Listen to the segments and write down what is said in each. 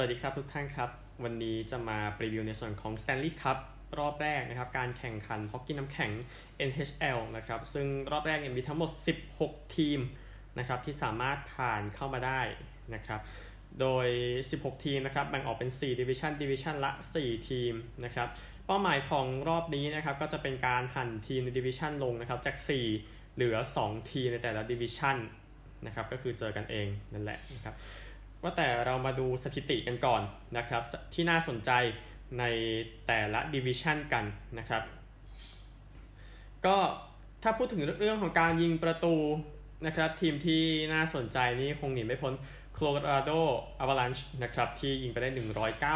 วัสดีครับทุกท่านครับ วันนี้จะมารีวิวในส่วนของ Stanley Cup รอบแรกนะครับ การแข่งขันฮอกกี้น้ำแข็ง NHL นะครับ ซึ่งรอบแรกเนี่ยมีทั้งหมด 16 ทีมนะครับที่สามารถผ่านเข้ามาได้นะครับ โดย 16 ทีมนะครับแบ่งออกเป็น 4 Division Division ละ 4 ทีมนะครับ เป้าหมายของรอบนี้นะครับก็จะเป็นการหั่นทีมใน Division ลงนะครับจาก 4 เหลือ 2 ทีมในแต่ละ Division นะครับก็คือเจอกันเองนั่นแหละนะครับ ว่าแต่เรามาดูสถิติกันก่อนนะครับ ที่น่าสนใจในแต่ละดิวิชันกันนะครับ ก็ถ้าพูดถึงเรื่องของการยิงประตูนะครับ ทีมที่น่าสนใจนี่คงหนีไม่พ้น Colorado Avalanche นะครับ ที่ยิงไปได้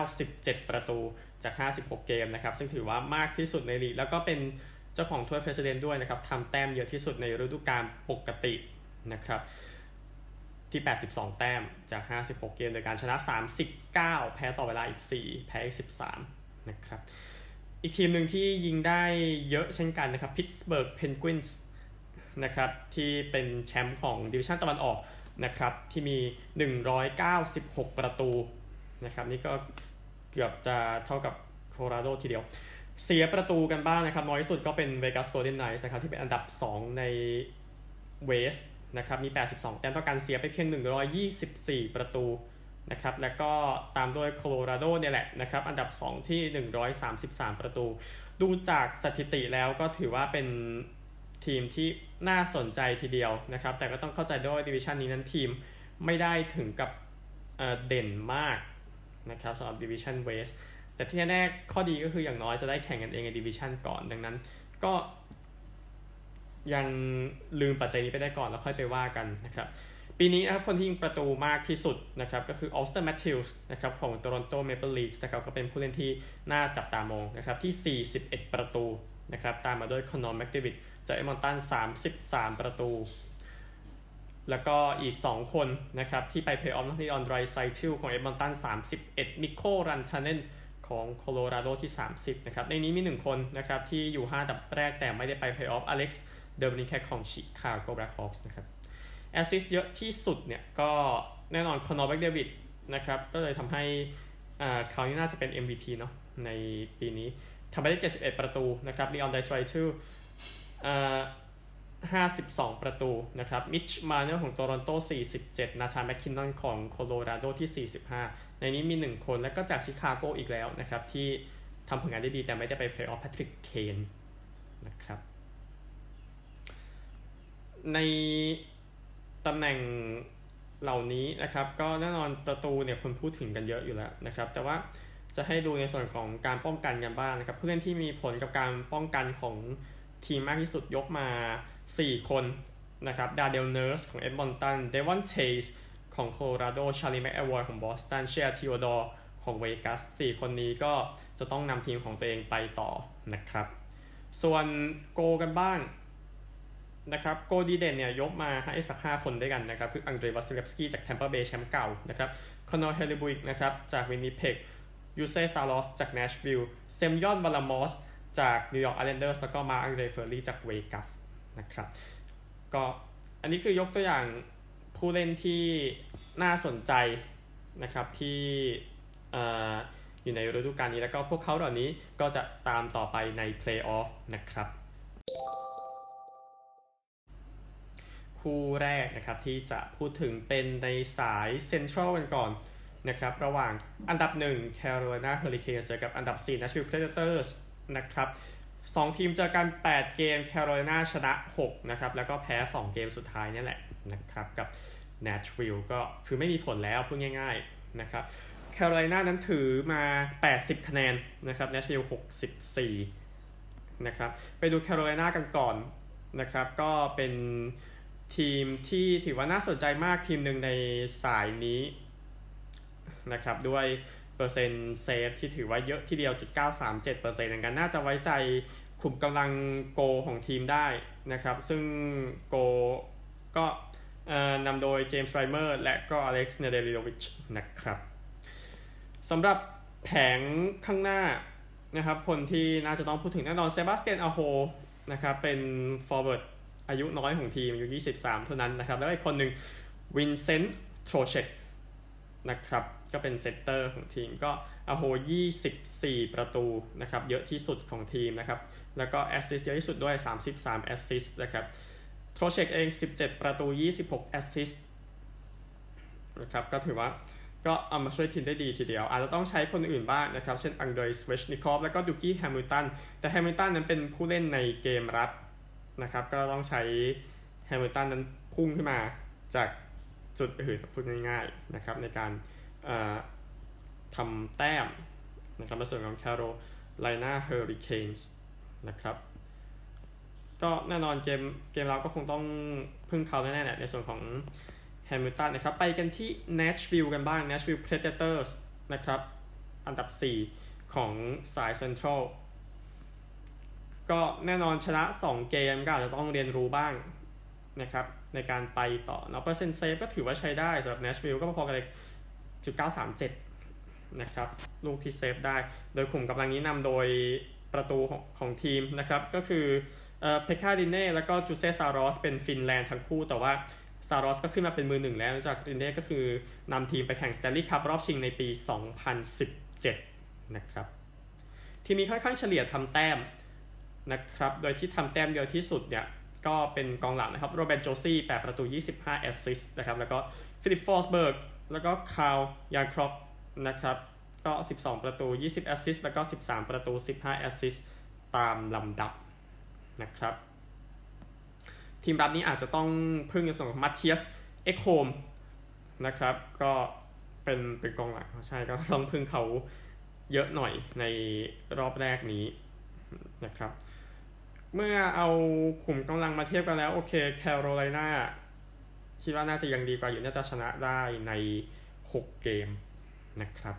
197 ประตูจาก 56 เกมนะครับ ซึ่งถือว่ามากที่สุดในลีกแล้วก็เป็นเจ้าของถ้วย President ด้วยนะครับทำแต้มเยอะที่สุดในฤดูกาลปกตินะครับ ที่ 82 แต้มจาก 56 เกม โดยการชนะ 39 แพ้ต่อเวลาอีก 4 แพ้อีก 13 นะครับ อีกทีมหนึ่งที่ยิงได้เยอะเช่นกันนะครับ Pittsburgh Penguins นะครับที่เป็นแชมป์ของดิวิชั่นตะวันออกนะครับที่มี 196 ประตูนะครับนี่ก็เกือบจะเท่ากับโคโลราโดทีเดียว เสียประตูกันบ้างนะครับ น้อยสุดก็เป็น Vegas Golden Knights นะครับที่เป็นอันดับ 2 ในเวส นะครับมี 82 แต้มต่อการเสียไปเพียง 124 ประตูนะครับแล้วก็ตามด้วยโคโลราโดเนี่ยแหละนะครับอันดับ 2 ที่ 133 ประตู ดูจากสถิติแล้วก็ถือว่าเป็นทีมที่น่าสนใจทีเดียวนะครับแต่ก็ต้องเข้าใจด้วยดิวิชันนี้นั้นทีมไม่ได้ถึงกับเด่นมากนะครับสำหรับ division West แต่ที่แน่ข้อดีก็คืออย่างน้อยจะได้แข่งกันเองใน division ก่อน ดังนั้น ก็ ยังลืมปัจจัยนี้ไปได้ก่อนแล้วค่อยไปว่ากันนะครับปีนี้นะครับคนที่ยิงประตูมากที่สุดนะครับก็คือออสเตอร์แมทธิวส์นะครับของโตรอนโตเมเปิลลีฟส์นะครับก็เป็นผู้เล่นที่น่าจับตามองนะครับที่ 41 ประตูนะครับตามมาด้วยคอนอร์แมคเดวิดจากเอ็ดมอนตัน 33 ประตู แล้วก็อีก 2 คนนะครับที่ไปเพลย์ออฟลีออนไดรไซเทิลของเอ็ดมอนตัน 31 มิกโกรันทาเนนของโคโลราโดที่ 30นะครับในนี้มี 1 คนนะครับที่อยู่ 5 อันดับแรกแต่ไม่ได้ไปเพลย์ออฟอเล็กซ์ เดอบรินแคทของชิคาโกแบล็คฮอคส์นะครับแอสซิสเยอะที่สุดเนี่ยก็แน่นอนคอนอร์แมคเดวิดนะครับก็เลยทำให้เขานี่น่าจะเป็น MVP เนาะในปีนี้ทำไปได้ 71 ประตูนะครับลีออนไดรไซเทิล 52 ประตูนะครับ มิตช์ มาร์เนอร์ของโตรอนโต 47 นาธานแมคคินนอนของโคโลราโดที่ 45 ในนี้มี 1 คนแล้วก็จากชิคาโกอีกแล้วนะครับ ที่ทำผลงานได้ดีแต่ไม่ได้ไปเพลย์ออฟแพทริก เคนนะครับ ในตำแหน่งเหล่านี้นะครับ ก็แน่นอนประตูเนี่ยคนพูดถึงกันเยอะอยู่แล้วนะครับ แต่ว่าจะให้ดูในส่วนของการป้องกันกันบ้างนะครับ ผู้เล่นที่มีผลกับการป้องกันของทีมมากที่สุดยกมา 4 คนนะครับดาร์เนลเนิร์สของเอ็ดมอนตันเดวอนเทวส์ของโคโลราโดชาร์ลีแมคอะวอยของบอสตันเชียร์ทิโอดอร์ของเวกัส4คนนี้ก็จะต้องนำทีมของตัวเองไปต่อนะครับ ส่วนโกลกันบ้าง นะครับโกลดีเด่นเนี่ยยกมาให้สักห้าคนด้วยกันนะครับ คืออังเดรวาซิเลฟสกี้จากแทมเปอร์เบย์แชมป์เก่านะครับคอนเนอร์เฮลเลบักนะครับ จากวินนิเพกยูเซซารอสจากเนชวิลล์เซมยอนวาร์ลามอฟจากนิวยอร์กอาร์เรนเดอร์สแล้วก็มาร์กอังเดรเฟลอรีจากเวกัสนะครับก็อันนี้คือยกตัวอย่างผู้เล่นที่น่าสนใจนะครับที่อยู่ในฤดูกาลนี้แล้วก็พวกเขาเหล่านี้ก็จะตามต่อไปในเพลย์ออฟนะครับ คู่แรกนะครับที่จะพูดถึงเป็นในสายเซ็นทรัลกันก่อนนะครับระหว่างอันดับ 1 Carolina Hurricanes เจอกับอันดับ 4 Nashville Predators นะครับสองทีมเจอกัน 8 เกม Carolina ชนะ 6 นะครับ แล้วก็แพ้ 2 เกมสุดท้ายนี่แหละนะครับกับ Nashville ก็คือไม่มีผลแล้วพูดง่ายๆนะครับ Carolina นั้นถือมา 80 คะแนนนะครับ Nashville 64 นะครับ ไปดู Carolina กันก่อนนะครับ ก็เป็น ทีมที่ถือว่าน่าสนใจมากทีมหนึ่งในสายนี้นะครับด้วยเปอร์เซ็นต์เซฟที่ถือว่าเยอะทีเดียวจุด937เปอร์เซ็นต์กันน่าจะไว้ใจขุมกำลังโกลของทีมได้นะครับ ซึ่งโกลก็นำโดยเจมส์ไรเมอร์และก็อเล็กซ์เนเดลโควิชนะครับสำหรับแผงข้างหน้านะครับ คนที่น่าจะต้องพูดถึงแน่นอนเซบาสเตียนอาโฮนะครับเป็น forward อายุน้อยของทีมอายุ 23 เท่านั้นนะครับ แล้วอีกคนหนึ่งวินเซนต์โทรเชกนะครับ ก็เป็น center ของทีมก็อาโฮ24 ประตูนะครับ เยอะที่สุดของทีมนะครับ แล้วก็แอสซิสเยอะที่สุดด้วย 33 แอสซิสต์นะครับโทรเชกเอง 17 ประตู 26 แอสซิสต์นะครับ ก็ถือว่าก็เอามาช่วยทีมได้ดีทีเดียว อาจจะต้องใช้คนอื่นบ้างนะครับ เช่นอังเดรสเวชนิคอฟแล้วก็ดูกี้แฮมิลตันแต่แฮมิลตันนั้นเป็นผู้เล่นในเกมรับ นะครับ ก็ต้องใช้แฮมิลตันนั้นพุ่งขึ้นมาจากจุดอื่นพูดง่ายๆนะครับ ในการทำแต้มนะครับในส่วนของ Carolina Hurricanes นะครับก็แน่นอนเกมเกมเราก็คงต้องพึ่งเขาแน่ๆในส่วนของแฮมิลตันนะครับ ไปกันที่ Nashville กันบ้าง Nashville Predators นะครับ อันดับ 4 ของสายเซ็นทรัล ก็แน่นอนชนะ 2 เกมก็อาจจะต้องเรียนรู้บ้างนะครับในการไปต่อเนาะเปอร์เซ็นต์เซฟก็ถือว่าใช้ได้สำหรับ Nashville ก็พอๆกันเลยจุด937นะครับลูกที่เซฟได้ โดยกลุ่มกำลังนี้นำโดยประตูของของทีมนะครับ ก็คือเพคก้า รินเน่แล้วก็จูเซซารอสเป็นฟินแลนด์ทั้งคู่ แต่ว่าซารอสก็ขึ้นมาเป็นมือหนึ่งแล้วจากรินเน่ก็คือนำทีมไปแข่งสแตนลีย์คัพรอบชิงในปี 2017 นะครับ ทีมนี้ค่อนข้างเฉลี่ยทำแต้ม นะครับ โดยที่ทำแต้มเยอะที่สุดเนี่ยก็เป็นกองหลังนะครับโรมันโจซี่8ประตู 25 แอสซิสต์นะครับ แล้วก็ฟิลิปฟอร์สเบิร์กแล้วก็คาลเล ยานครอกนะครับก็ 12 ประตู 20 แอสซิสต์แล้วก็ 13 ประตู 15 แอสซิสต์ตามลำดับนะครับ ทีมรับนี้อาจจะต้องพึ่งในส่วนของมัตเทียส เอ็กโฮมนะครับ ก็เป็นเป็นกองหลังใช่ก็ต้องพึ่งเขาเยอะหน่อยในรอบแรกนี้นะครับ เมื่อเอาขุมกำลังมาเทียบกันแล้ว โอเคแคโรไลนาคิดว่าน่าจะยังดีกว่าอยู่น่าจะชนะได้ใน 6 เกมนะครับ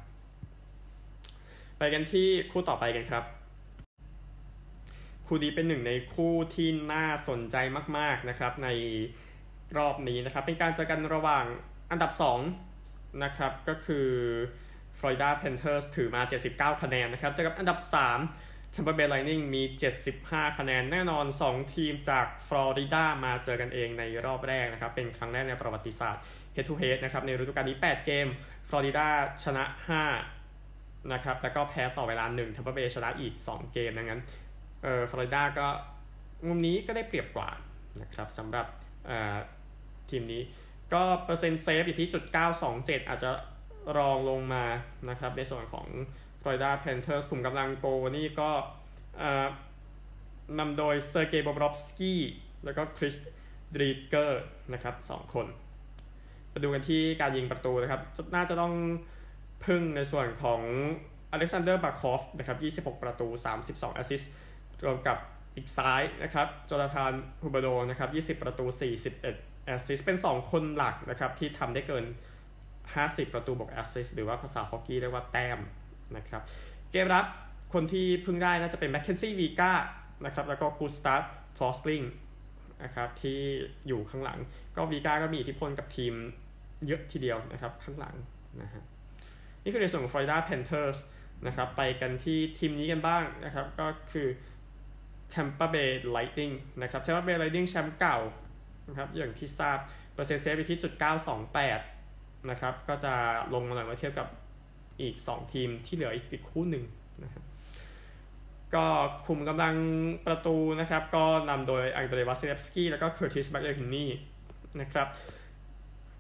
ไปกันที่คู่ต่อไปกันครับ คู่นี้เป็นหนึ่งในคู่ที่น่าสนใจมาก ๆนะครับ ในรอบนี้นะครับ เป็นการเจอกันระหว่างอันดับ 2 นะครับก็คือ Florida Panthers ถือมา 79 คะแนนนะครับเจอกับอันดับ 3 Tampa Bay Lightning มี 75 คะแนนแน่นอน 2 ทีมจากฟลอริดามาเจอกันเองในรอบแรกนะครับ เป็นครั้งแรกในประวัติศาสตร์ head to head นะครับ ในฤดูกาลนี้ 8 เกม ฟลอริดาชนะ 5 นะครับ แล้วก็แพ้ต่อเวลา1แชมเปอร์เบย์ชนะอีก 2 เกม ดังนั้น เอ่อฟลอริดาก็มุมนี้ก็ได้เปรียบกว่านะครับสำหรับทีมนี้ ก็เปอร์เซ็นต์เซฟอยู่ที่จุด927 อาจจะรองลงมานะครับในส่วนของ Florida Panthers ขุมกำลังโกลนี่ก็นำโดยเซอร์เกย์บอบรอฟสกี้แล้วก็คริสดรีดเกอร์นะครับสองคนมาดูกันที่การยิงประตูนะครับ น่าจะต้องพึ่งในส่วนของอเล็กซานเดอร์บาร์คอฟนะครับ 26 ประตู 32 แอสซิสต์รวมกับอีกซ้ายนะครับโจนาธาน ฮูเบอร์โดนะครับ 20 ประตู 41 แอสซิสต์เป็น 2 คนหลักนะครับ ที่ทำได้เกิน 50 ประตูบวกแอสซิสต์หรือว่าภาษาฮอกกี้เรียกว่าแต้ม นะครับเกมรับคนที่พึ่งได้น่าจะเป็นแมคเคนซี่วีการ์นะครับแล้วก็กูสตาฟฟอร์สลิงนะครับที่อยู่ข้างหลัง ก็วีการ์ก็มีอิทธิพลกับทีมเยอะทีเดียวนะครับข้างหลังนะฮะนี่คือในส่วนของ Florida Panthers นะครับไปกันที่ทีมนี้กันบ้างนะครับก็คือ Tampa Bay Lightning นะครับ Tampa Bay Lightning แชมป์เก่านะครับอย่างที่ทราบเปอร์เซ็นต์เซฟไปที่จุด928นะครับก็จะลงมาหน่อยเมื่อเทียบกับ อีก 2 ทีมที่เหลืออีกคู่หนึ่งนะครับก็ขุมกำลังประตูนะครับ ก็นำโดยอังเดรวาซิเลฟสกี้แล้วก็เคอร์ติสแบ็กเลอร์ฮินนี่นะครับ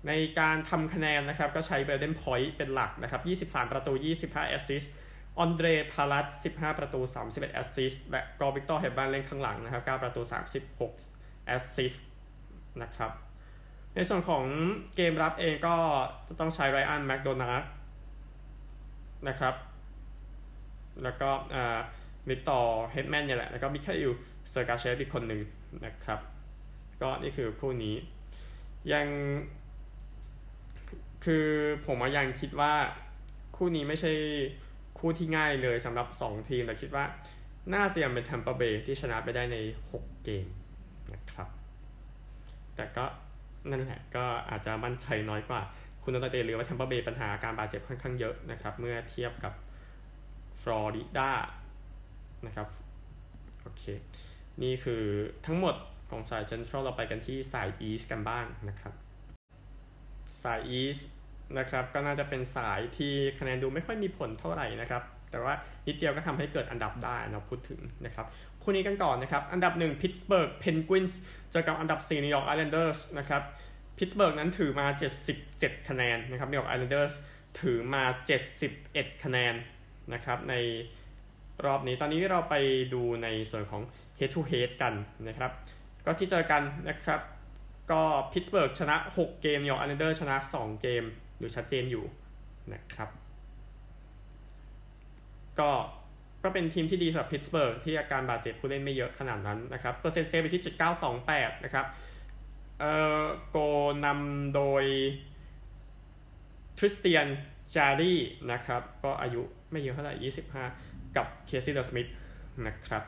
ในการทำคะแนนนะครับก็ใช้เบรเดนพอยต์เป็นหลักนะครับ 23 ประตู 25 แอสซิสต์ออนเดรพาลัต15 ประตู 31 แอสซิสต์และก็วิกตอร์เฮดแมนเล่นข้างหลังนะครับ 9 ประตู 36 แอสซิสต์นะครับ ในส่วนของเกมรับเองก็จะต้องใช้ไรอันแมคโดนาห์ นะครับ แล้วก็วิกตอร์เฮดแมนเนี่ยแหละ แล้วก็มิคาอิลเซอร์กาเชฟอีกคนหนึ่งนะครับ ก็นี่คือคู่นี้ ยังคือผมยังคิดว่าคู่นี้ไม่ใช่คู่ที่ง่ายเลยสำหรับ 2 ทีม แต่คิดว่าน่าจะยังเป็นแทมเปอร์เบย์ที่ชนะไปได้ใน 6 เกมนะครับ แต่ก็นั่นแหละก็อาจจะมั่นใจน้อยกว่า คุณนตเตหรือว่าแทมเปอร์เบย์ปัญหาการบาดเจ็บค่อนข้างเยอะนะครับ เมื่อเทียบกับฟลอริดานะครับโอเค นี่คือทั้งหมดของสายเจนทรัลเราไปกันที่สายอีสกันบ้างนะครับ สายอีสนะครับก็น่าจะเป็นสายที่คะแนนดูไม่ค่อยมีผลเท่าไหร่นะครับ แต่ว่านิดเดียวก็ทำให้เกิดอันดับได้เราพูดถึงนะครับคู่นี้กันก่อนนะครับ อันดับ1 Pittsburgh Penguins เจอกับอันดับ4 New York Islanders นะครับ พิตสเบิร์กนั้นถือมา 77 คะแนนนะครับ New York Islanders ถือมา 71 คะแนนนะครับในรอบนี้ตอนนี้เราไปดูในส่วนของ head to head กันนะครับ ก็ที่เจอกันนะครับ ก็พิตสเบิร์กชนะ 6 เกม New York Islanders ชนะ 2 เกมอยู่ชัดเจนอยู่นะครับ ก็ก็เป็นทีมที่ดีสำหรับพิตสเบิร์กที่อาการบาดเจ็บผู้เล่นไม่เยอะขนาดนั้นนะครับเปอร์เซ็นต์เซฟไปที่จุด928นะครับ เอ่อโกลนำโดยทริสตันจาร์รีนะครับ ก็อายุไม่เยอะเท่าไหร่ 25 กับเคซี่เดอร์สมิธนะครับ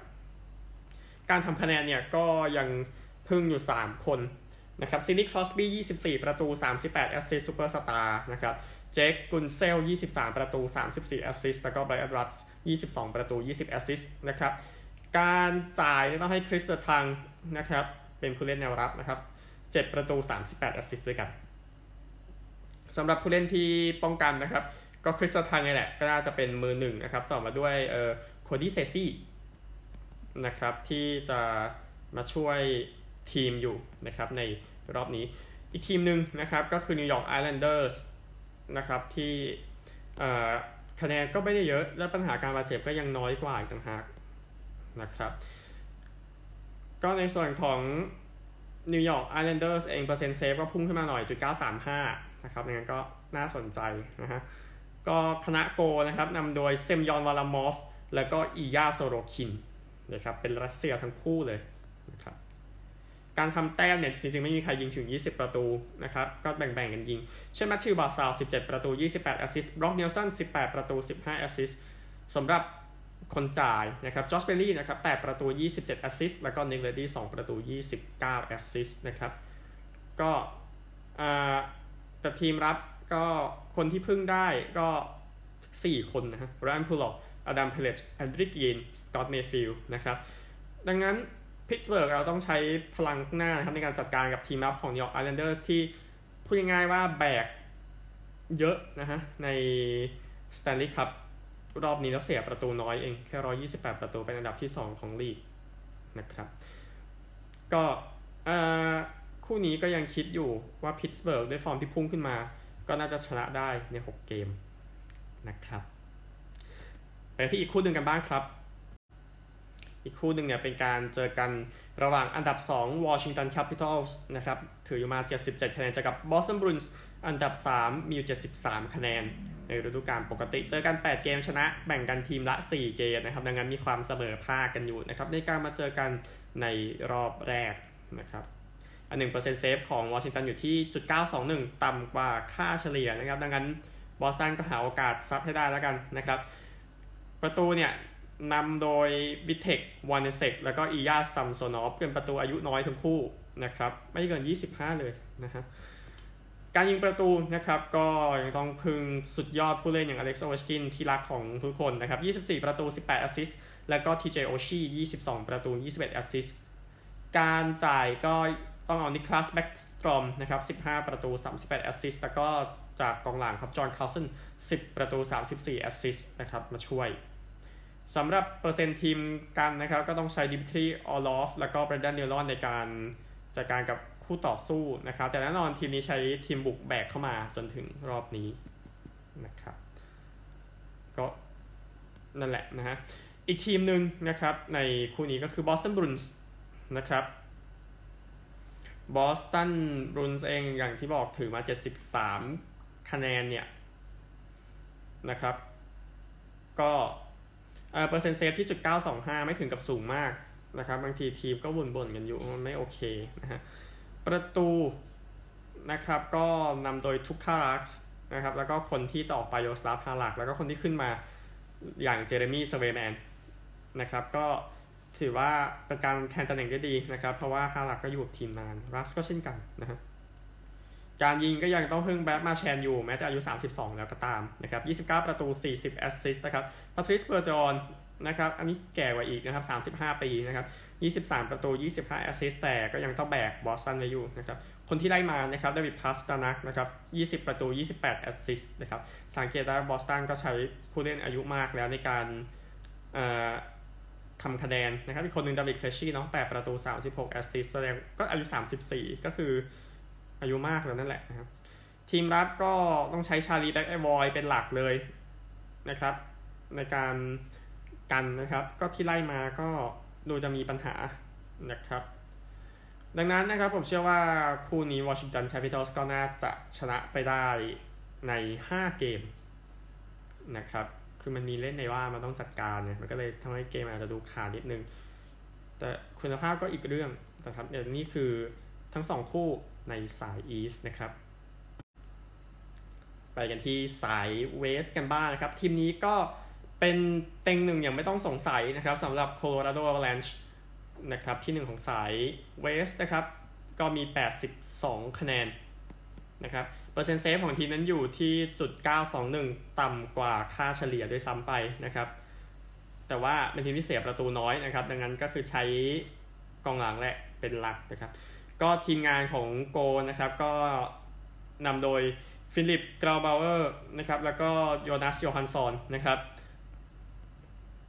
การทำคะแนนเนี่ยก็ยังพึ่งอยู่ 3 คนนะครับซิดนีย์ครอสบี้24 ประตู 38 แอสซิสต์ซูเปอร์สตาร์นะครับเจคกุนเซล 23 ประตู 34 แอสซิสต์แล้วก็ไบรอันรัสต์22 ประตู 20 แอสซิสต์นะครับ การจ่ายต้องให้คริสเตอร์ทังนะครับ เป็นผู้เล่นแนวรับนะครับ 7 ประตู 38 แอสซิสต์ด้วยกันสำหรับผู้เล่นที่ป้องกันนะครับ ก็คริสเตอร์ทังนี่แหละก็น่าจะเป็นมือหนึ่งนะครับต่อมาด้วยเอ่อโคดี้ซีซี่นะครับที่จะมาช่วยทีมอยู่นะครับในรอบนี้ อีกทีมหนึ่งนะครับก็คือนิวยอร์กไอแลนเดอร์สนะครับที่คะแนนก็ไม่ได้เยอะ และปัญหาการบาดเจ็บก็ยังน้อยกว่าอีกต่างหากนะครับ ก็ในส่วนของ นิวยอร์กไอแลนเดอร์สเองเปอร์เซ็นต์เซฟก็พุ่งขึ้นมาหน่อยจุด935นะครับงั้นก็น่าสนใจนะฮะก็คณะโกลนะครับนำโดยเซมยอนวาร์ลามอฟ แล้วก็อิลยาโซโรคินนะครับเป็นรัสเซียทั้งคู่เลยนะครับการทำแต้มเนี่ยจริงๆ ไม่มีใครยิงถึง 20 ประตูนะครับก็แบ่งๆกันยิง เช่นแมทธิวบาร์ซาล 17 ประตู 28 แอสซิสต์บร็อกเนลสัน 18 ประตู 15 แอสซิสต์สำหรับ คนจ่ายนะครับจอสเบลลี่นะครับ8ประตู 27แอสซิสต์แล้วก็นิกเลดี้2ประตู 29แอสซิสต์นะครับก็แต่ทีมรับก็คนที่พึ่งได้ก็ 4 คนนะฮะไรอันพูล็อกอดัมเพเลชแอนดี้กรีนสกอตเมย์ฟิลด์นะครับดังนั้นพิตสเบิร์กเราต้องใช้พลังข้างหน้านะครับในการจัดการกับทีมรับของนิวยอร์กไอแลนเดอร์สที่พูดง่ายๆว่าแบกเยอะนะฮะในสแตนลีย์คัพ รอบนี้แล้วเสียประตูน้อยเอง แค่ร้อยยี่สิบแปดประตูเป็นอันดับที่สองของลีกนะครับ ก็คู่นี้ก็ยังคิดอยู่ว่าพิตสเบิร์กด้วยฟอร์มที่พุ่งขึ้นมา ก็น่าจะชนะได้ใน 6 เกมนะครับไปที่อีกคู่หนึ่งกันบ้างครับ อีกคู่หนึ่งเนี่ยเป็นการเจอกันระหว่างอันดับ 2 Washington Capitals นะครับ ถืออยู่มา 77 คะแนนเจอกับ Boston Bruins อันดับ 3 มีอยู่ 73 คะแนน ในฤดูกาลปกติเจอกัน 8 เกมชนะ แบ่งกันทีมละ 4 เกมนะครับ ดังนั้นมีความเสมอภาคกันอยู่นะครับ ในการมาเจอกันในรอบแรกนะครับ อันหนึ่งเปอร์เซ็นต์เซฟของวอชิงตันอยู่ที่จุดเก้าสองหนึ่งต่ำกว่าค่าเฉลี่ยนะครับ ดังนั้นบอสตันก็หาโอกาสซัดให้ได้แล้วกันนะครับ ประตูเนี่ยนำโดยวิเทควานเนเช็กแล้วก็อิลยาซัมโซนอฟเป็นประตูอายุน้อยทั้งคู่นะครับ ไม่เกิน 25 เลยนะฮะ การยิงประตูนะครับก็ยังต้องพึ่งสุดยอดผู้เล่นอย่างอเล็กซ์โอเวชกินที่รักของทุกคนนะครับ 24 ประตู 18 แอสซิสต์แล้วก็ทีเจโอชี22 ประตู 21 แอสซิสต์การจ่ายก็ต้องเอานิคลัสแบ็กสตรอมนะครับ 15 ประตู 38 แอสซิสต์แล้วก็จากกองหลังครับจอห์นคาร์ลสัน10 ประตู 34 แอสซิสต์นะครับมาช่วยสำหรับเปอร์เซ็นต์ทีมกันนะครับก็ต้องใช้ดิมิทรีออร์ลอฟแล้วก็เบรนเดนดิลลอนในการจัดการกับ คู่ต่อสู้นะครับ แต่แน่นอนทีมนี้ใช้ทีมบุกแบกเข้ามาจนถึงรอบนี้นะครับ ก็นั่นแหละนะฮะอีกทีมหนึ่งนะครับในคู่นี้ก็คือบอสตันบรูนส์นะครับบอสตันบรูนส์เองอย่างที่บอกถือมา 73 คะแนนเนี่ยนะครับ ก็เปอร์เซ็นต์เซฟที่จุด925 ไม่ถึงกับสูงมากนะครับ บางทีทีมก็บ่นๆกันอยู่มันไม่โอเคนะฮะ ประตูนะครับก็นำโดยทูกการาสก์นะครับแล้วก็คนที่จะออกไปยาโรสลาฟฮาลัก แล้วก็คนที่ขึ้นมาอย่างเจเรมี่สเวแมนนะครับก็ถือว่าเป็นการแทนตำแหน่งได้ดีนะครับ เพราะว่าฮาลักก็อยู่กับทีมนานราสก์ก็เช่นกันนะฮะการยิงก็ยังต้องพึ่งแบรดมาร์ชานด์อยู่ แม้จะอายุ 32 แล้วก็ตามนะครับ 29 ประตู 40 แอสซิสต์นะครับพาทริซเบอร์เจอรอน นะครับ อันนี้แก่กว่าอีกนะครับ 35 ปีนะครับ 23 ประตู 25 แอสซิสต์แต่ก็ยังต้องแบกบอสตันไว้อยู่นะครับ คนที่ได้มานะครับดาวิดพาสตานักนะครับ 20 ประตู 28 แอสซิสต์นะครับ สังเกตได้บอสตันก็ใช้ผู้เล่นอายุมากแล้วในการทำคะแนนนะครับ อีกคนหนึ่งดาวิดเครย์ชี่เนาะ 8 ประตู 36 แอสซิสต์แสดงก็อายุ 34 ก็คืออายุมากแล้วนั่นแหละนะครับ ทีมรับก็ต้องใช้ชาร์ลีแม็กอะวอยเป็นหลักเลยนะครับ ในการ กันนะครับ ก็ที่ไล่มาก็ดูจะมีปัญหานะครับ ดังนั้นนะครับผมเชื่อว่าคู่นี้วอชิงตันแคปิตอลส์ก็น่าจะชนะไปได้ใน 5 เกมนะครับ คือมันมีเล่นในว่ามันต้องจัดการเนี่ย มันก็เลยทำให้เกมอาจจะดูขาดนิดนึง แต่คุณภาพก็อีกเรื่องนะครับเดี๋ยวนี้คือทั้ง2คู่ในสายอีสนะครับ ไปกันที่สาย West กันบ้างนะครับ ทีมนี้ก็ เป็นเต็งหนึ่งอย่างไม่ต้องสงสัยนะครับสำหรับ Colorado Avalanche นะครับที่ 1 ของสาย West นะครับ ก็มี 82 คะแนนนะครับเปอร์เซ็นต์เซฟของทีมนั้นอยู่ที่จุด921 ต่ำกว่าค่าเฉลี่ยด้วยซ้ำไปนะครับ แต่ว่าเป็นทีมที่เสียประตูน้อยนะครับ ดังนั้นก็คือใช้กองหลังแหละเป็นหลักนะครับ ก็ทีมงานของโกลนะครับ ก็นำโดยฟิลิปกรูเบาเออร์นะครับ แล้วก็โยนัสโยฮันซอนนะครับ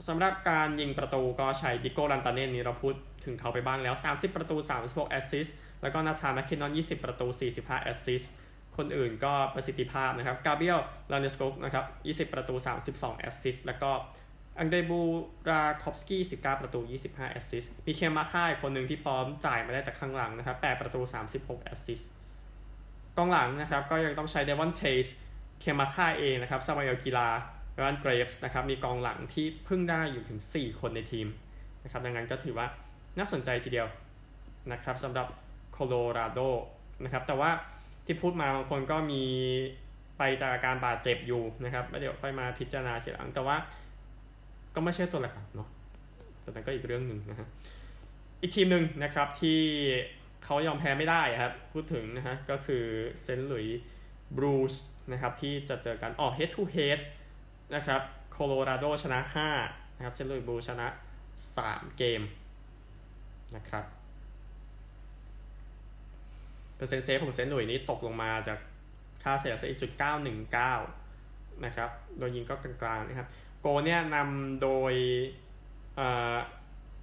สำหรับการยิงประตูก็ใช้มิคโก้รันตาเน่นนี้เราพูดถึงเขาไปบ้างแล้ว 30 ประตู 36แอสซิสต์แล้วก็นาธานแมคคินนอน 20 ประตู 45แอสซิสต์คนอื่นก็ประสิทธิภาพนะครับกาเบรียลลานเดสค็อกนะครับ 20 ประตู 32แอสซิสต์แล้วก็อังเดรบูราคอฟสกี้ 19 ประตู 25แอสซิสต์มีเคลมาคาร์คนหนึ่งที่พร้อมจ่ายมาได้จากข้างหลังนะครับ 8 ประตู 36แอสซิสต์กองหลังนะครับก็ยังต้องใช้เดวอนเทฟส์เคลมาคาร์เองนะครับซามูเอลจิรา ร์ด ไรอันเกรฟส์นะครับมีกองหลังที่พึ่งได้อยู่ถึง 4 คนในทีมนะครับดังนั้นก็ถือว่าน่าสนใจทีเดียวนะครับสำหรับโคโลราโดนะครับแต่ว่าที่พูดมาบางคนก็มีไปจากอาการบาดเจ็บอยู่นะครับเดี๋ยวค่อยมาพิจารณาทีหลังแต่ว่าก็ไม่ใช่ตัวหลักเนาะแต่นั้นก็อีกเรื่องหนึ่งนะฮะอีกทีมหนึ่งนะครับที่เขายอมแพ้ไม่ได้ครับพูดถึงนะฮะก็คือเซนต์หลุยส์บลูส์นะครับที่จะเจอกันออก head to head นะครับโคโลราโดชนะ5นะครับเซนต์ลุยส์บลูส์ชนะ 3 เกมนะครับเปอร์เซ็นต์เซฟของเซนต์ลุยส์นี้ตกลงมาจากค่าเฉลี่ยจุดเก้าหนึ่งเก้านะครับโดยยิงก็กลางๆนะครับ โกลเนี่ยนำโดย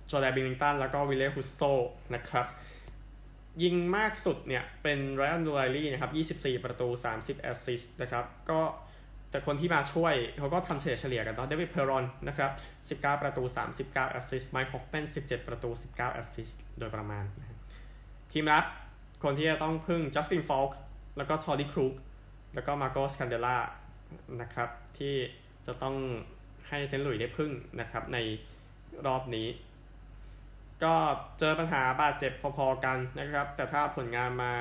จอร์แดนบินนิงตันแล้วก็วิลเล่ฮุสโซนะครับยิงมากสุดเนี่ยเป็นไรอันโอไรลี่นะครับ 24 ประตู 30 แอสซิสต์นะครับ ก็ แต่คนที่มาช่วยเขาก็ทำเฉลี่ยเฉลี่ยกันเนาะเดวิดเพอรอนนะครับ 19 ประตู 39 แอสซิสต์ไมค์ฮอฟแมน17 ประตู 19 แอสซิสต์โดยประมาณทีมรับ คนที่จะต้องพึ่งจัสตินฟอลค์แล้วก็ทอร์ดี้ครูกแล้วก็มาร์โกสคันเดลล่านะครับ ที่จะต้องให้เซนต์หลุยได้พึ่งนะครับ ในรอบนี้ ก็เจอปัญหาบาดเจ็บพอๆกันนะครับ แต่ถ้าผลงานมา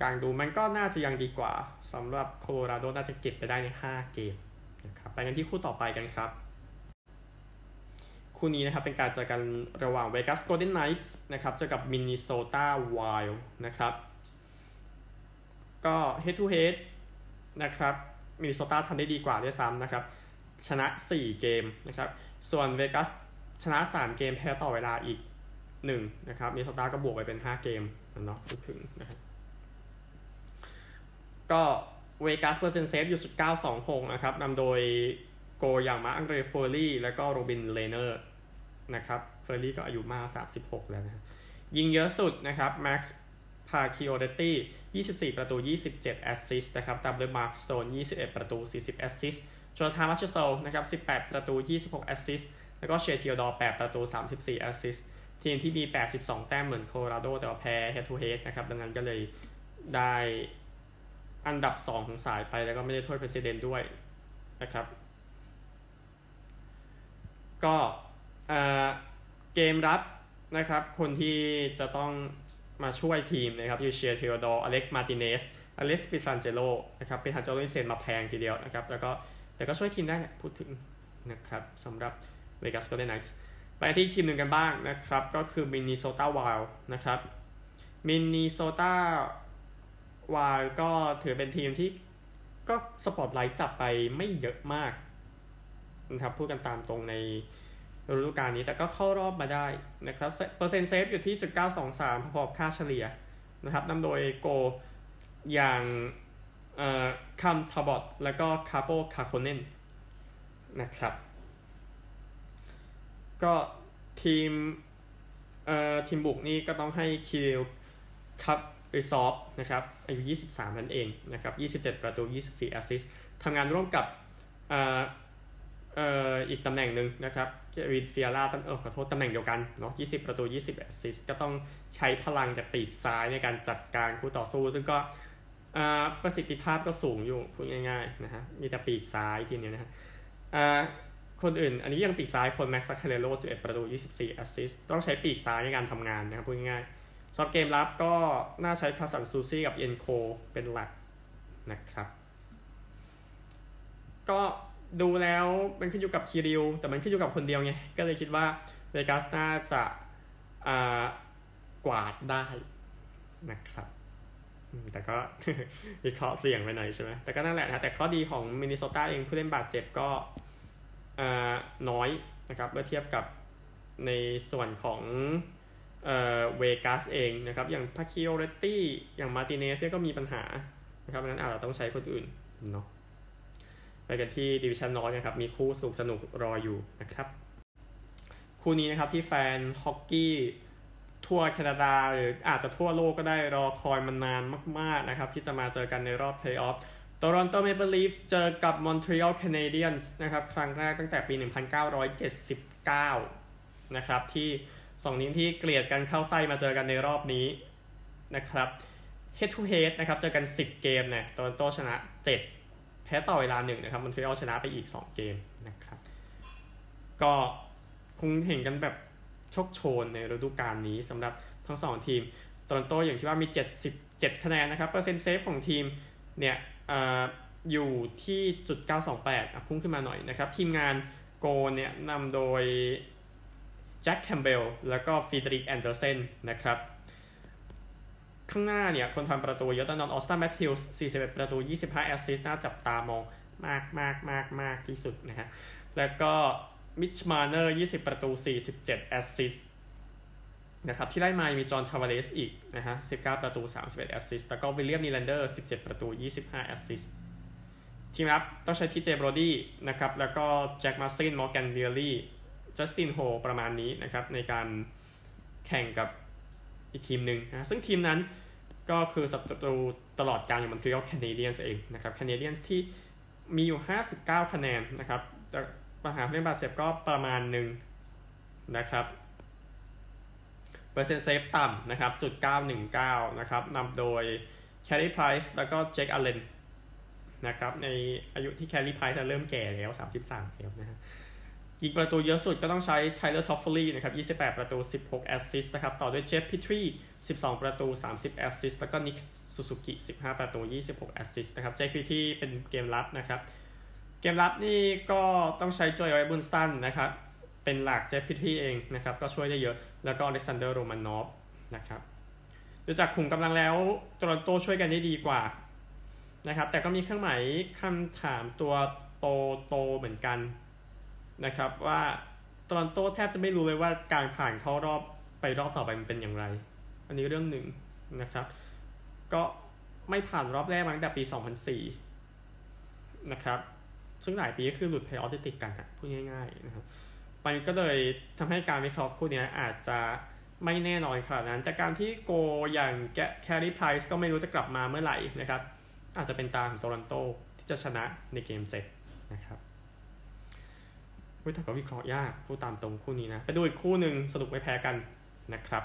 กลางดูมันก็น่าจะยังดีกว่าสำหรับโคโลราโดน่าจะเก็บไปได้ใน 5 เกมนะครับไปกันที่คู่ต่อไปกันครับ คู่นี้นะครับเป็นการเจอกันระหว่างเวกัสโกลเด้นไนท์นะครับเจอกับมินนิโซตาไวล์นะครับ ก็ head to head นะครับมินนิโซตาทำได้ดีกว่าด้วยซ้ำนะครับ ชนะ 4 เกมนะครับ ส่วนเวกัสชนะ 3 เกมแพ้ต่อเวลาอีก1นะครับมินนิโซตาก็บวกไปเป็น 5 เกมเนาะพูดถึงนะครับ ก็เวกัสเปอร์เซ็นต์เซฟอยู่สุด926นะครับนำโดยโกลอย่างมาร์คอังเดรเฟลอรี่ แล้วก็โรบินเลเนอร์นะครับเฟลอรี่ก็อายุมาก 36 แล้วนะยิงเยอะสุดนะครับแม็กซ์พาคิโอเรตตี้ 24 ประตู 27 แอสซิสต์นะครับดับเบิลมาร์คสโตน 21 ประตู 40 แอสซิสต์โจนาธานมาร์เชสโซนะครับ 18 ประตู 26 แอสซิสต์แล้วก็เชเธียโอดอร์ 8 ประตู 34 แอสซิสต์ทีมที่มี 82 แต้มเหมือนโคโลราโดแต่ว่าแพ้ head to head นะครับดังนั้นก็เลยได้ อันดับ 2 ของสายไปแล้วก็ไม่ได้ถ้วย President ด้วยนะครับ ก็เกมรับนะครับ คนที่จะต้องมาช่วยทีมนะครับยูเชียเทโอดอร์อเล็กมาติเนสอเล็กซ์ปิฟรานเจโลนะครับเป็นฮันเจโรเซนมาแพงทีเดียวนะครับ แล้วก็แต่ก็ช่วยทีมได้พูดถึงนะครับสำหรับเวกัสโกลเด้นไนท์ไปที่ทีมหนึ่งกันบ้างนะครับ ก็คือมินนิโซตาไวล์นะครับมินนิโซตา วาก็ถือเป็นทีมที่ก็สปอตไลท์จับไปไม่เยอะมากนะครับพูดกันตามตรงในฤดูกาลนี้แต่ก็เข้ารอบมาได้นะครับเปอร์เซ็นต์เซฟอยู่ที่จุด923พอค่าเฉลี่ยนะครับนำโดยโกลอย่างแคมทาลบอตแล้วก็คาโปคาห์โคเนนนะครับ ก็ทีมเอ่อทีมบุกนี่ก็ต้องให้คิริลคาปริซอฟนะครับอายุ 23 นั่นเองนะครับ 27 ประตู 24 แอสซิสต์ทำงานร่วมกับอีกตำแหน่งหนึ่งนะครับเควินเฟียล่าตั้งเออขอโทษตำแหน่งเดียวกันเนาะ 20 ประตู 20 แอสซิสต์ก็ต้องใช้พลังจากปีกซ้ายในการจัดการคู่ต่อสู้ ซึ่งก็ประสิทธิภาพก็สูงอยู่พูดง่ายๆนะฮะมีแต่ปีกซ้ายทีนี้นะฮะคนอื่นอันนี้ยังปีกซ้ายคนแมตส์ซุคคาเรลโล11 ประตู 24 แอสซิสต์ต้องใช้ปีกซ้ายในการทำงานนะครับพูดง่ายๆ สำหรับเกมรับก็น่าใช้คาร์สันซูซี่กับเอียนโคลเป็นหลักนะครับ ก็ดูแล้วมันขึ้นอยู่กับคิริล แต่มันขึ้นอยู่กับคนเดียวไง ก็เลยคิดว่าเวกัสน่าจะกวาดได้นะครับแต่ก็วิเคราะห์เสี่ยงไปหน่อยใช่ไหมแต่ก็นั่นแหละนะแต่ข้อดีของมินนิโซตาเองผู้เล่นบาดเจ็บก็น้อยนะครับเมื่อเทียบกับในส่วนของ เวกัสเองนะครับ อย่างพาคิโอเรตตี้ อย่างมาร์ติเนซก็มีปัญหานะครับนั้นอาจจะต้องใช้คนอื่นเนาะไปกันที่ดิวิชัน North นะครับ มีคู่สนุกสนุกรออยู่นะครับ คู่นี้นะครับที่แฟนฮอกกี้ทั่วแคนาดาหรืออาจจะทั่วโลกก็ได้รอคอยมานานมาก ๆ นะครับ ที่จะมาเจอกันในรอบเพลย์ออฟโตรอนโตเมเปิลลีฟส์เจอกับมอนทรีออลแคนาเดียนส์นะครับ ครั้งแรกตั้งแต่ปี 1979 นะครับ ที่ สองทีมที่เกลียดกันเข้าไส้มาเจอกันในรอบนี้นะครับ head to head นะครับเจอกัน 10 เกมเนี่ยโตรอนโตชนะ 7 แพ้ต่อเวลาหนึ่งนะครับมอนทรีออลชนะไปอีก 2 เกมนะครับ ก็คงเห็นกันแบบโชกโชนในฤดูกาลนี้สำหรับทั้ง 2 ทีมโตรอนโตอย่างที่ว่ามี 77 คะแนนนะครับเปอร์เซ็นต์เซฟของทีมเนี่ยออยู่ที่จุด928พุ่งขึ้นมาหน่อยนะครับ ทีมงานโกลเนี่ยนำโดย แจ็คแคมป์เบลล์แล้วก็เฟรดริกแอนเดอร์เซนนะครับข้างหน้าเนี่ยคนทำประตูเยอะตอนนอนออสตันแมทธิวส์41 ประตู 25 แอสซิสต์น่าจับตามองมากมากมากมากที่สุดนะฮะแล้วก็มิตช์มาร์เนอร์ 20 ประตู 47 แอสซิสต์นะครับที่ได้มามีจอห์นทาวาเรสอีกนะฮะ 19 ประตู 31 แอสซิสต์แล้วก็วิลเลียมนีแลนเดอร์ 17 ประตู 25 แอสซิสต์ทีมรับต้องใช้ทีเจบรอดี้นะครับแล้วก็แจ็คมาซินมอร์แกนเวียรี่ จัสตินโฮลล์ประมาณนี้นะครับในการแข่งกับอีกทีมหนึ่งนะซึ่งทีมนั้นก็คือศัตรูตลอดการอย่างมอนทรีออลแคนาเดียนเองนะครับแคนาเดียนที่มีอยู่ 59 คะแนนนะครับแต่ปัญหาเรื่องบาดเจ็บก็ประมาณหนึ่งนะครับเปอร์เซ็นต์เซฟต่ำนะครับจุด919นะครับนำโดย Carey Price แล้วก็ Jake Allen นะครับในอายุที่ Carey Price จะเริ่มแก่แล้ว 33แล้วนะฮะ ยิงประตูเยอะสุดก็ต้องใช้ Tyler Toffoli นะครับ 28 ประตู 16 แอสซิสต์นะครับ ต่อด้วย Jeff Petry 12 ประตู 30 แอสซิสต์แล้วก็ Nick Suzuki 15 ประตู 26 แอสซิสต์นะครับ Jeff Petry เป็นเกมรับนะครับ เกมรับนี่ก็ต้องใช้ Joel Edmundson นะครับ เป็นหลัก Jeff Petry เองนะครับ ก็ช่วยได้เยอะ แล้วก็ Alexander Romanov นะครับดูจากขุมกำลังแล้ว Toronto ช่วยกันได้ดีกว่านะครับ แต่ก็มีเครื่องหมายคำถามตัวโตโตเหมือนกัน นะครับว่า Toronto แทบจะไม่รู้เลยว่าการผ่านเข้ารอบไปรอบต่อไปมันเป็นอย่างไร อันนี้เรื่องหนึ่งนะครับ ก็ไม่ผ่านรอบแรกมาตั้งแต่ปี 2004 นะครับ ซึ่งหลายปีก็คือหลุดเพลย์ออฟติดกันอะพูดง่ายๆนะครับมันก็เลยทำให้การวิเคราะห์คู่นี้อาจจะไม่แน่นอนขนาดนั้น แต่การที่โกล์อย่าง Carey Price ก็ไม่รู้จะกลับมาเมื่อไหร่นะครับ อาจจะเป็นตาของ Toronto ที่จะชนะในเกมเจ็ดนะครับ พูดแต่ก็วิเคราะห์ยากพูดตามตรงคู่นี้นะไปดูอีกคู่หนึ่งสนุกไม่แพ้กันนะครับ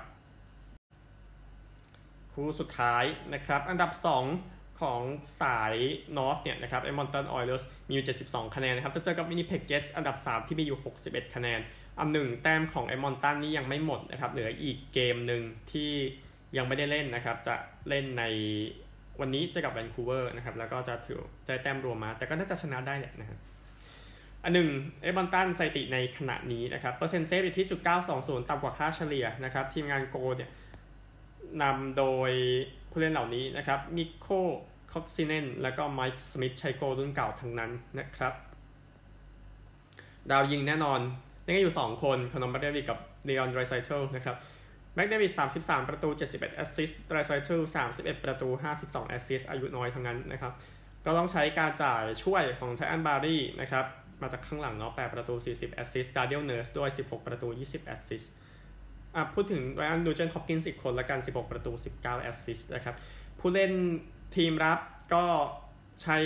คู่สุดท้ายนะครับ อันดับ 2 ของสาย North เนี่ยนะครับ Edmonton Oilers มีอยู่72 คะแนนนะครับ จะเจอกับ Winnipeg Jets อันดับ 3 ที่มีอยู่ 61 คะแนน อันหนึ่งแต้มของ Edmonton นี้ยังไม่หมดนะครับ เหลืออีกเกมหนึ่งที่ยังไม่ได้เล่นนะครับ จะเล่นในวันนี้จะกับ Vancouver นะครับ แล้วก็จะถือใจแต้มรวมมา แต่ก็น่าจะชนะได้แหละนะครับ อันหนึ่ง Edmonton สถิติในขณะนี้นะครับเปอร์เซ็นต์เซฟอยู่ที่จุด920ต่ำกว่าค่าเฉลี่ยนะครับทีมงานโกล์เนี่ยนำโดยผู้เล่นเหล่านี้นะครับ Mikko Koskinen แล้วก็ Mike Smith ใช้โกล์รุ่นเก่าทั้งนั้นนะครับ ดาวยิงแน่นอนยังอยู่ 2 คน Connor McDavid กับ Leon Draisaitl นะครับ McDavid 33 ประตู 71 แอสซิสต์ Draisaitl 31 ประตู 52 แอสซิสต์อายุน้อยทั้งนั้นนะครับ ก็ต้องใช้การจ่ายช่วยของ Tyson Barrie นะครับ มาจากข้างหลังเนาะ 8 ประตู 40 แอสซิสต์ Darnell Nurse ด้วย 16 ประตู 20 แอสซิสต์อะพูดถึง Ryan Nugent-Hopkins อีกคนละกัน 16 ประตู 19 แอสซิสต์นะครับ ผู้เล่นทีมรับก็ใช้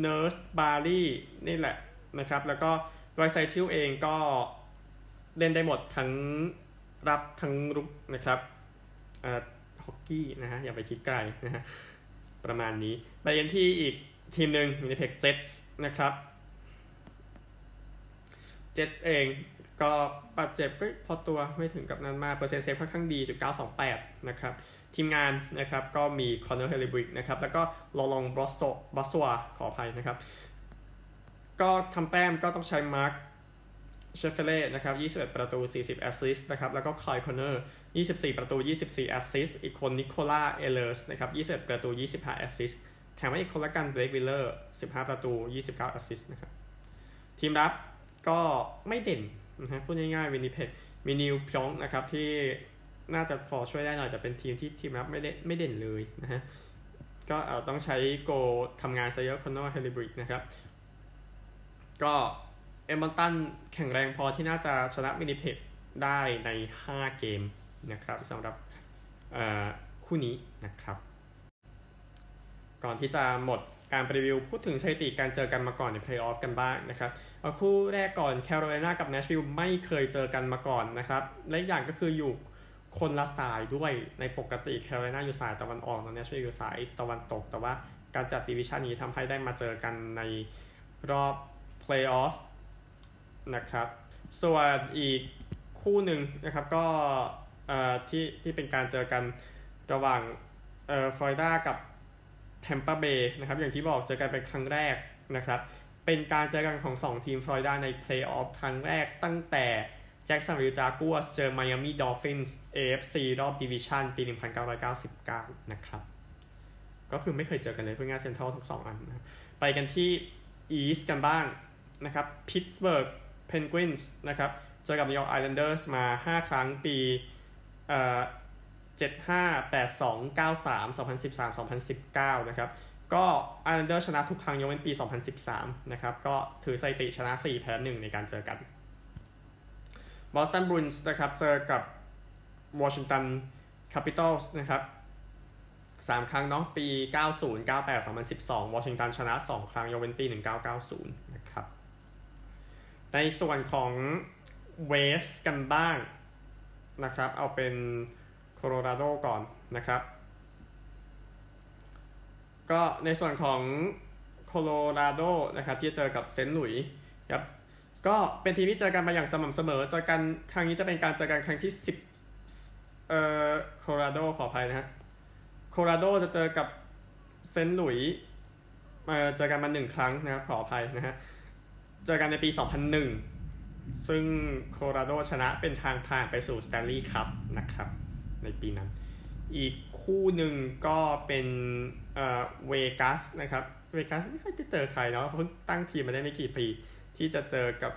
Nurse Barrie นี่แหละนะครับ แล้วก็ Draisaitl เองก็เล่นได้หมดทั้งรับทั้งรุกนะครับอ่าฮอกกี้นะฮะ อย่าไปคิดไกลนะฮะ ประมาณนี้ไปกันที่อีกทีมหนึ่ง Winnipeg Jets นะครับ จ็ตเองก็บาดเจ็บก็พอตัวไม่ถึงกับนั้นมาก เปอร์เซ็นต์เซฟค่อนข้างดีจุด928 นะครับ ทีมงานนะครับก็มี Connor Hellebuyck นะครับ แล้วก็ Laurent Brossoit Brossoit ขออภัยนะครับ ก็ทำแต้มก็ต้องใช้ Mark Scheifele นะครับ 21 ประตู 40 แอสซิสต์นะครับ แล้วก็ Kyle Connor 24 ประตู 24 แอสซิสต์ อีกคน Nikolaj Ehlers นะครับ21 ประตู 25 แอสซิสต์แถมมาอีกคนละกัน Blake Wheeler 15 ประตู 29 แอสซิสต์นะครับ ทีมรับ ก็ไม่เด่นนะฮะพูดง่ายๆ Winnipeg มี Neal Pionk นะครับที่น่าจะพอช่วยได้หน่อยแต่เป็นทีมที่ทีมรับไม่ได้ไม่เด่นเลยนะฮะก็เอาต้องใช้โกล์ทำงานซะเยอะ Connor Hellebuyck นะครับ ก็ Edmonton แข็งแรงพอที่น่าจะชนะ Winnipeg ได้ใน 5 เกมนะครับสำหรับคู่นี้นะครับ ก่อนที่จะหมด การรีวิวพูดถึงสถิติการเจอกันมาก่อนในเพลย์ออฟกันบ้างนะครับเอาคู่แรกก่อน Carolina กับ Nashville ไม่เคยเจอกันมาก่อนนะครับและอย่างก็คืออยู่คนละสายด้วยในปกติ Carolina อยู่สายตะวันออกและ Nashville อยู่สายตะวันตก แต่ว่าการจัดดิวิชันนี้ทำให้ได้มาเจอกันในรอบเพลย์ออฟนะครับส่วนอีกคู่หนึ่งนะครับก็ที่ที่เป็นการเจอกันระหว่าง Florida กับ Tampa Bay นะครับอย่างที่บอกเจอกันเป็นครั้งแรกนะครับเป็นการเจอกันของ 2 ทีม Florida ในเพลย์ออฟครั้งแรกตั้งแต่ Jacksonville Jaguars เจอ Miami Dolphins AFC รอบดิวิชันปี 1999 นะครับก็คือไม่เคยเจอกันเลยเพื่อนงานเซ็นทรัลทั้งสองอันนะไปกันที่ East กันบ้างนะครับ Pittsburgh Penguins นะครับเจอกับ New York Islanders มา 5 ครั้งปีเอ่อ 75 82 93 2013 2019 นะครับ ก็ Islanders ชนะทุกครั้งยกเว้นปี 2013 นะครับ ก็ถือสถิติชนะ 4 แพ้ 1 ในการเจอกันBoston Bruins นะครับ เจอกับ Washington Capitals นะครับ3ครั้งเนาะปี 90 98 2012 วอชิงตันชนะ 2 ครั้งยกเว้นปี 1990 นะครับ ในส่วนของ West กันบ้างนะครับ เอาเป็น โคโลราโดก่อนนะครับ ก็ในส่วนของโคโลราโดนะครับที่เจอกับ St. Louis ครับก็เป็นทีมที่เจอกันมาอย่างสม่ำเสมอเจอกันครั้งนี้จะเป็นการเจอกันครั้งที่ 10เอ่อโคโลราโดขออภัยนะฮะโคโลราโดจะเจอกับ St. Louis มาเจอกันมาหนึ่งครั้งนะครับขออภัยนะฮะเจอกันในปี 2001 ซึ่งโคโลราโดชนะเป็นทางผ่านไปสู่ Stanley Cup นะครับ ในปีนั้น อีกคู่หนึ่งก็เป็นเอ่อเวกัสนะครับ เวกัสไม่ค่อยได้เจอใครเนาะเพิ่งตั้งทีมมาได้ไม่กี่ปี ที่จะเจอกับ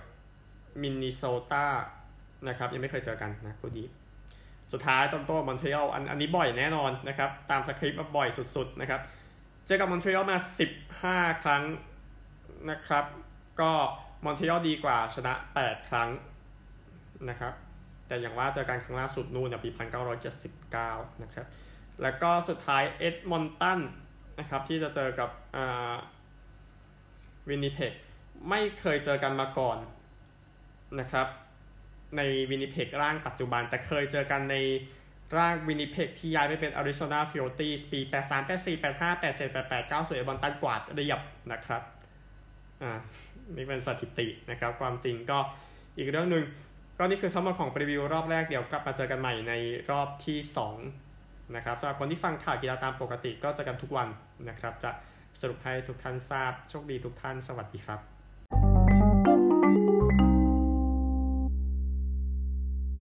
มินนิโซตานะครับ ยังไม่เคยเจอกันนะคู่นี้สุดท้ายโตรอนโต มอนทรีออลอันอันนี้บ่อยแน่นอนนะครับ ตามสคริปต์มาบ่อยสุดๆนะครับ เจอกับมอนทรีออลมา 15 ครั้งนะครับ ก็มอนทรีออลดีกว่าชนะ 8 ครั้งนะครับ แต่อย่างว่าเจอกันครั้งล่าสุดนู่นปี 1979 นะครับ แล้วก็สุดท้ายเอ็ดมอนตันนะครับที่จะเจอกับวินิเพกไม่เคยเจอกันมาก่อนนะครับในวินิเพกร่างปัจจุบัน แต่เคยเจอกันในร่างวินิเพกที่ย้ายไปเป็นอาริโซนาโคโยตีสปี 83 84 85 87 88 90เอ็ดมอนตันกวาดเรียบนะครับอ่านี่เป็นสถิตินะครับ ความจริงก็อีกเรื่องหนึ่ง ก็นี่คือทั้งหมดของรีวิวรอบแรกเดี๋ยวกลับมาเจอกันใหม่ในรอบที่ 2 นะครับสำหรับคนที่ฟังข่าวกีฬาตามปกติก็จะกันทุกวันนะครับ จะสรุปให้ทุกท่านทราบโชคดีทุกท่านสวัสดีครับ